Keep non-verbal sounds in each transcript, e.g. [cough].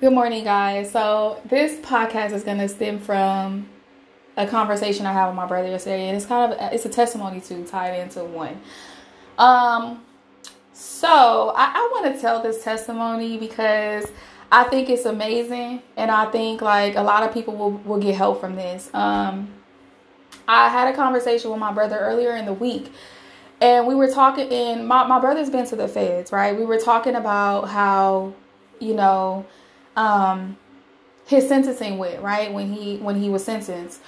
Good morning, guys. So this podcast is going to stem from a conversation I had with my brother yesterday, and it's kind of it's a testimony to tie it into one. Um, so I, I want to tell this testimony because I think it's amazing, and I think like a lot of people will will get help from this. Um, I had a conversation with my brother earlier in the week. And we were talking, and my, my brother's been to the feds, right? We were talking about how, you know, um, his sentencing with, right when he when he was sentenced.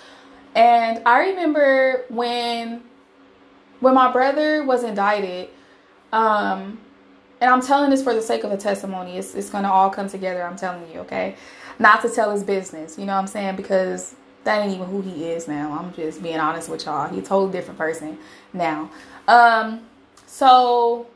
And I remember when when my brother was indicted, um, and I'm telling this for the sake of a testimony. It's it's gonna all come together. I'm telling you, okay. Not to tell his business, you know what I'm saying? Because that ain't even who he is now. I'm just being honest with y'all. He's a totally different person now. Um, so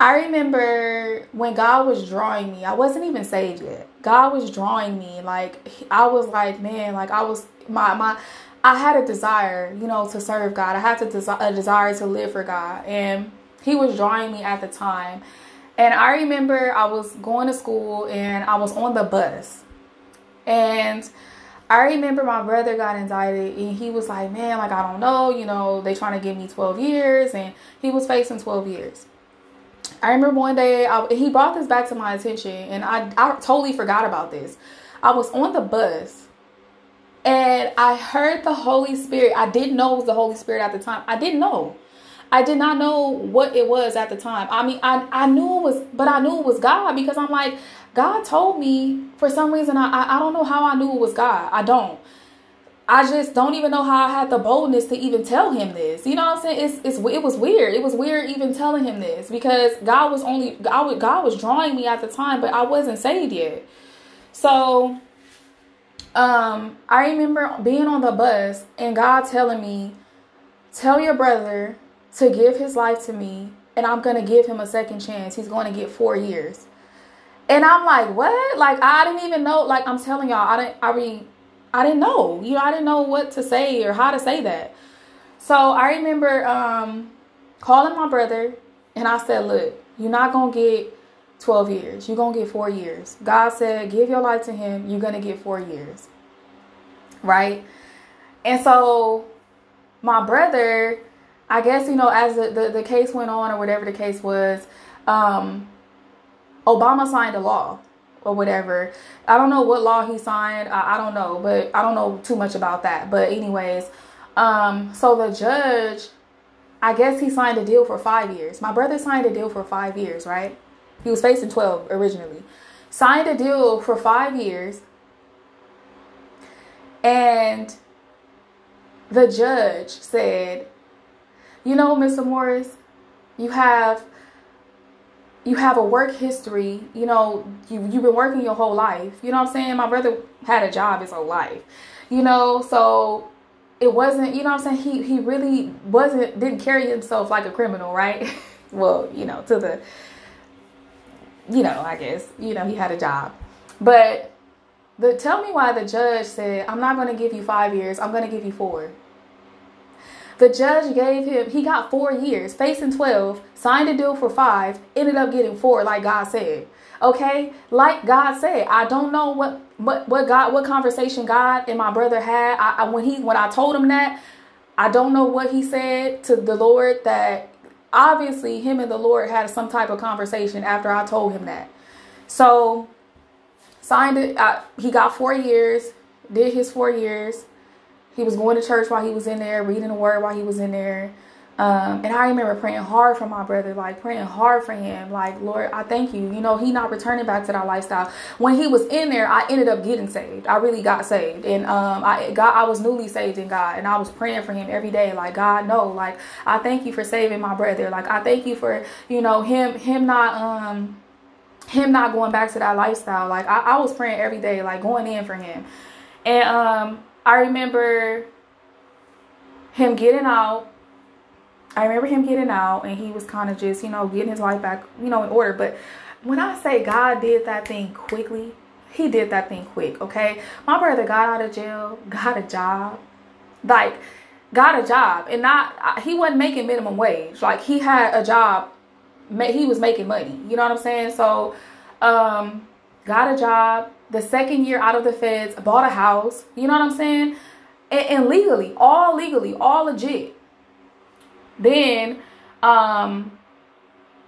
I remember when God was drawing me, I wasn't even saved yet. God was drawing me. Like I was like, man, like I was my my I had a desire, you know, to serve God. I had to desi- a desire to live for God. And he was drawing me at the time. And I remember I was going to school and I was on the bus. And I remember my brother got indicted and he was like, man, like, I don't know, you know, they trying to give me 12 years and he was facing 12 years. I remember one day I, he brought this back to my attention and I, I totally forgot about this. I was on the bus and I heard the Holy Spirit. I didn't know it was the Holy Spirit at the time. I didn't know. I did not know what it was at the time. I mean, I, I knew it was, but I knew it was God because I'm like, God told me for some reason. I, I, I don't know how I knew it was God. I don't. I just don't even know how I had the boldness to even tell him this. You know what I'm saying? It's, it's it was weird. It was weird even telling him this because God was only God, God was drawing me at the time, but I wasn't saved yet. So um I remember being on the bus and God telling me, "Tell your brother to give his life to me and I'm going to give him a second chance. He's going to get 4 years." And I'm like, "What?" Like I didn't even know like I'm telling y'all, I didn't I mean I didn't know. You know, I didn't know what to say or how to say that. So I remember um, calling my brother and I said, Look, you're not going to get 12 years. You're going to get four years. God said, Give your life to Him. You're going to get four years. Right? And so my brother, I guess, you know, as the, the, the case went on or whatever the case was, um, Obama signed a law or whatever. I don't know what law he signed. I, I, don't know, but I don't know too much about that. But anyways, um, so the judge, I guess he signed a deal for five years. My brother signed a deal for five years, right? He was facing 12 originally. Signed a deal for five years. And the judge said, you know, Mr. Morris, you have you have a work history, you know, you, you've been working your whole life. You know what I'm saying? My brother had a job his whole life, you know, so it wasn't, you know what I'm saying? He, he really wasn't, didn't carry himself like a criminal, right? [laughs] well, you know, to the, you know, I guess, you know, he had a job. But the, tell me why the judge said, I'm not going to give you five years, I'm going to give you four. The judge gave him, he got four years, facing 12, signed a deal for five, ended up getting four, like God said. Okay? Like God said. I don't know what what, what God what conversation God and my brother had. I, I when he when I told him that, I don't know what he said to the Lord that obviously him and the Lord had some type of conversation after I told him that. So signed it. Uh, he got four years, did his four years. He was going to church while he was in there, reading the word while he was in there. Um, and I remember praying hard for my brother, like praying hard for him, like Lord, I thank you. You know, he not returning back to that lifestyle. When he was in there, I ended up getting saved. I really got saved, and um, I got I was newly saved in God, and I was praying for him every day. Like God, no, like I thank you for saving my brother. Like I thank you for you know him him not um him not going back to that lifestyle. Like I, I was praying every day, like going in for him, and um I remember him getting out. I remember him getting out and he was kind of just, you know, getting his life back, you know, in order. But when I say God did that thing quickly, he did that thing quick, okay? My brother got out of jail, [laughs] got a job. Like, got a job. And not, he wasn't making minimum wage. Like, he had a job, he was making money. You know what I'm saying? So, um, got a job, the second year out of the feds, bought a house. You know what I'm saying? And, and legally, all legally, all legit. Then, um,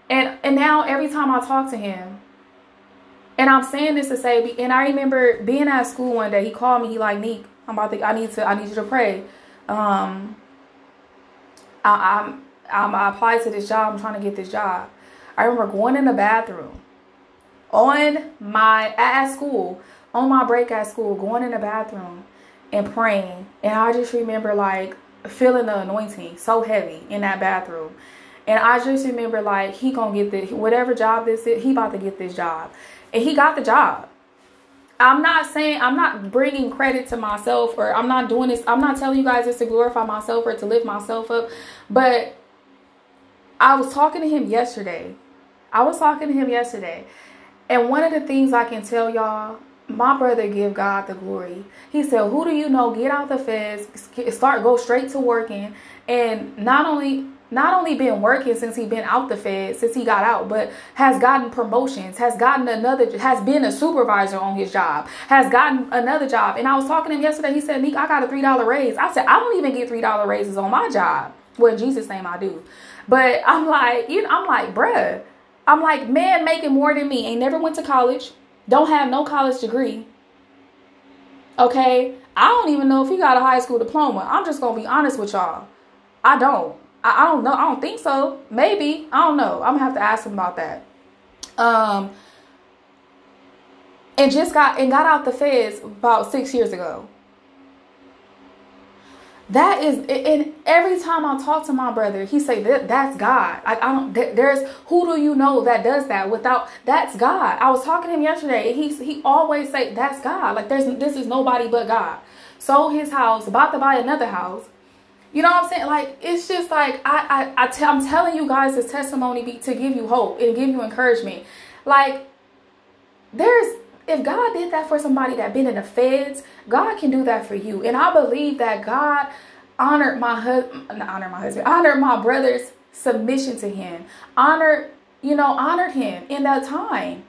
and and now every time I talk to him, and I'm saying this to say, and I remember being at school one day, he called me. He like, Neek, I'm about to, I need to, I need you to pray. Um, I, I'm, I'm, I applied to this job. I'm trying to get this job. I remember going in the bathroom on my at school, on my break at school, going in the bathroom and praying. And I just remember like feeling the anointing so heavy in that bathroom. And I just remember like he gonna get the whatever job this is, he about to get this job, and he got the job. I'm not saying I'm not bringing credit to myself or I'm not doing this. I'm not telling you guys this to glorify myself or to lift myself up, but I was talking to him yesterday. I was talking to him yesterday, and one of the things I can tell y'all my brother give God the glory. He said, "Who do you know? Get out the feds, start go straight to working, and not only not only been working since he been out the fed since he got out but has gotten promotions has gotten another has been a supervisor on his job has gotten another job. And i was talking to him yesterday. He said Neek, i got a three dollar raise. I said i don't even get three dollar raises on my job. Well jesus name i do. But i'm like you know i'm like bruh i'm like man making more than me ain't never went to college don't have no college degree okay i don't even know if he got a high school diploma i'm just gonna be honest with y'all i don't I, I don't know. I don't think so. Maybe. I don't know. I'm gonna have to ask him about that. Um and just got and got out the feds about six years ago. That is, and every time I talk to my brother, he say that that's God. Like I don't, there's who do you know that does that without that's God. I was talking to him yesterday. He he always say that's God. Like there's this is nobody but God. Sold his house, about to buy another house you know what I'm saying? Like it's just like I I, I t- I'm telling you guys this testimony be, to give you hope and give you encouragement. Like there's if God did that for somebody that been in the feds, God can do that for you. And I believe that God honored my husband, honored my husband, honored my brother's submission to him, honored you know honored him in that time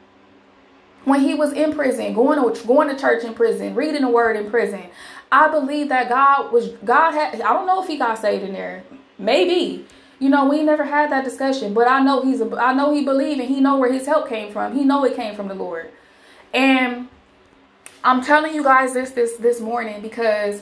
when he was in prison, going to going to church in prison, reading the word in prison. I believe that God was God had I don't know if he got saved in there. Maybe. You know, we never had that discussion, but I know he's a, I know he believed and he know where his help came from. He know it came from the Lord. And I'm telling you guys this this this morning because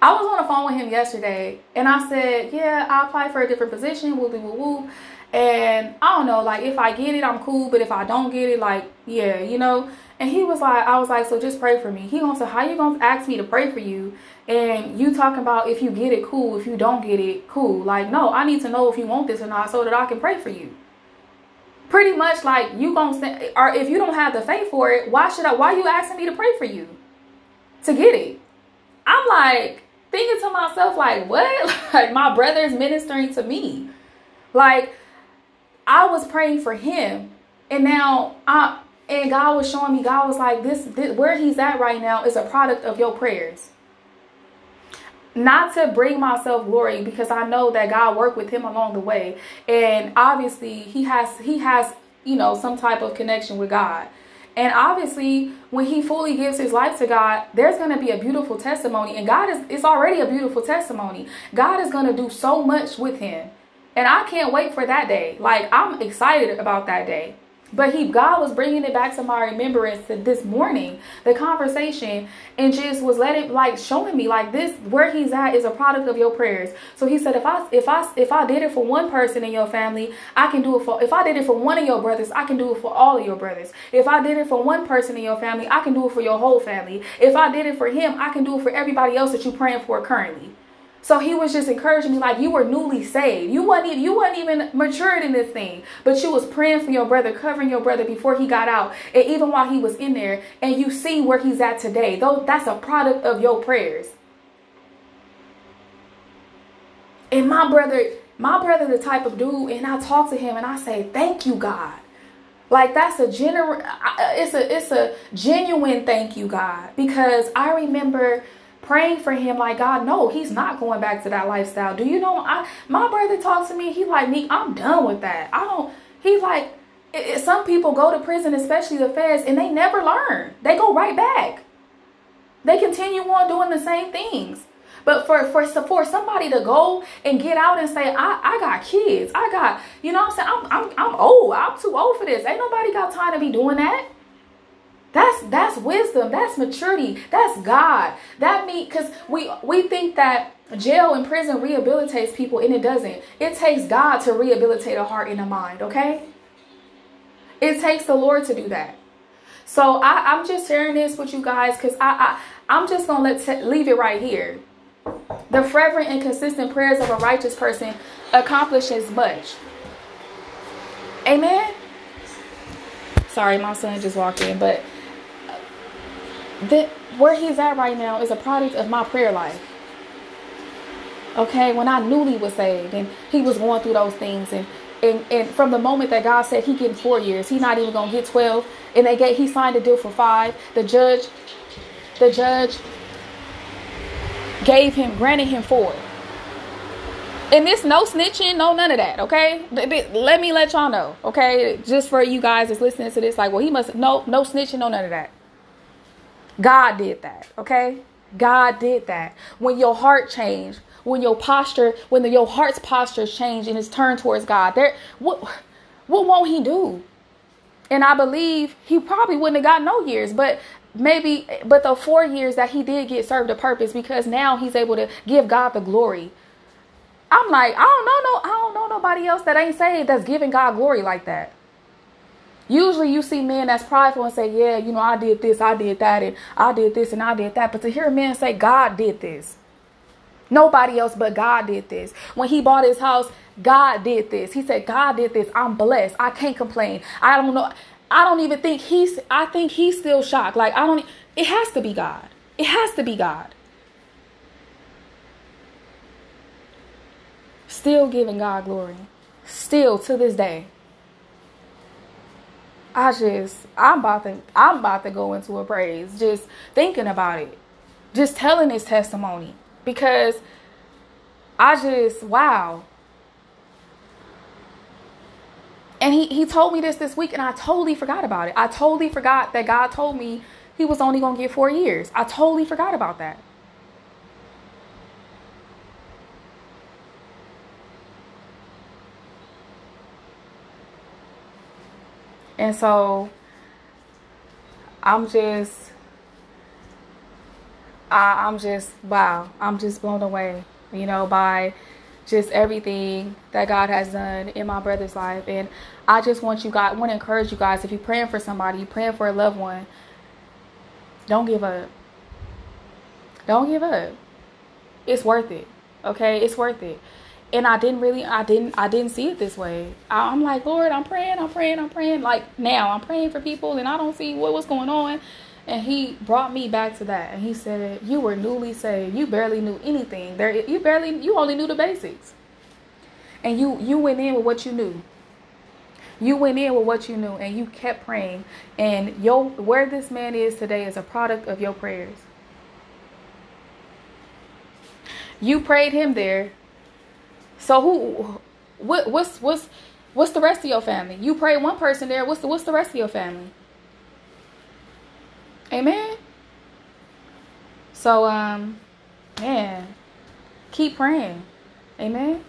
I was on the phone with him yesterday and I said, Yeah, I applied for a different position, whoop whoop whoop. And I don't know, like if I get it, I'm cool, but if I don't get it, like, yeah, you know. And he was like, I was like, so just pray for me. He gonna say, how you gonna ask me to pray for you? And you talking about if you get it, cool. If you don't get it, cool. Like, no, I need to know if you want this or not so that I can pray for you. Pretty much like you gonna say, or if you don't have the faith for it, why should I? Why you asking me to pray for you to get it? I'm like thinking to myself, like, what? [laughs] Like my brother's ministering to me, like I was praying for him, and now I and God was showing me, God was like, this, this where he's at right now is a product of your prayers. Not to bring myself glory because I know that God worked with him along the way. And obviously he has he has, you know, some type of connection with God. And obviously, when he fully gives his life to God, there's going to be a beautiful testimony. And God is, it's already a beautiful testimony. God is going to do so much with him. And I can't wait for that day. Like, I'm excited about that day. But he, God was bringing it back to my remembrance that this morning, the conversation, and just was letting, like, showing me, like, this where he's at is a product of your prayers. So he said, if I, if I, if I did it for one person in your family, I can do it for. If I did it for one of your brothers, I can do it for all of your brothers. If I did it for one person in your family, I can do it for your whole family. If I did it for him, I can do it for everybody else that you're praying for currently. So he was just encouraging me like you were newly saved. You wasn't even, you wasn't even matured in this thing, but you was praying for your brother, covering your brother before he got out, and even while he was in there. And you see where he's at today. Though that's a product of your prayers. And my brother, my brother, the type of dude, and I talk to him and I say, "Thank you, God." Like that's a genuine, it's a it's a genuine thank you, God, because I remember praying for him like God, no, he's not going back to that lifestyle. Do you know I my brother talks to me, he like me, I'm done with that. I don't he like it, it, some people go to prison, especially the feds, and they never learn. They go right back. They continue on doing the same things. But for for for somebody to go and get out and say, I, I got kids, I got, you know I'm saying? I'm, I'm I'm old. I'm too old for this. Ain't nobody got time to be doing that. That's that's wisdom. That's maturity. That's God. That mean because we we think that jail and prison rehabilitates people and it doesn't. It takes God to rehabilitate a heart and a mind. Okay. It takes the Lord to do that. So I, I'm just sharing this with you guys because I, I I'm just gonna let leave it right here. The fervent and consistent prayers of a righteous person accomplishes much. Amen. Sorry, my son just walked in, but that where he's at right now is a product of my prayer life. Okay, when I newly was saved and he was going through those things and and, and from the moment that God said he getting four years, he's not even gonna get twelve, and they get he signed a deal for five. The judge, the judge gave him, granted him four. And this no snitching, no none of that, okay? Let me let y'all know, okay? Just for you guys that's listening to this, like, well, he must no no snitching, no none of that. God did that, okay? God did that. When your heart changed, when your posture, when the, your heart's posture changed and it's turned towards God, there what what won't he do? And I believe he probably wouldn't have got no years, but maybe but the four years that he did get served a purpose because now he's able to give God the glory. I'm like, I don't know no I don't know nobody else that ain't saved that's giving God glory like that. Usually you see men that's prideful and say, Yeah, you know, I did this, I did that, and I did this and I did that. But to hear a man say, God did this. Nobody else but God did this. When he bought his house, God did this. He said, God did this. I'm blessed. I can't complain. I don't know. I don't even think he's, I think he's still shocked. Like, I don't, it has to be God. It has to be God. Still giving God glory. Still to this day. I just, I'm about to, I'm about to go into a praise. Just thinking about it. Just telling his testimony. Because I just, wow. And he, he told me this this week, and I totally forgot about it. I totally forgot that God told me he was only going to get four years. I totally forgot about that. And so I'm just, I, I'm just, wow, I'm just blown away, you know, by just everything that God has done in my brother's life. And I just want you guys, want to encourage you guys, if you're praying for somebody, you're praying for a loved one, don't give up. Don't give up. It's worth it. Okay? It's worth it. And I didn't really, I didn't, I didn't see it this way. I, I'm like, Lord, I'm praying, I'm praying, I'm praying. Like now, I'm praying for people, and I don't see what was going on. And he brought me back to that. And he said, You were newly saved. You barely knew anything. There you barely you only knew the basics. And you you went in with what you knew. You went in with what you knew and you kept praying. And your where this man is today is a product of your prayers. You prayed him there. So who what what's what's what's the rest of your family? You pray one person there. What's the what's the rest of your family? Amen. So um man, keep praying. Amen.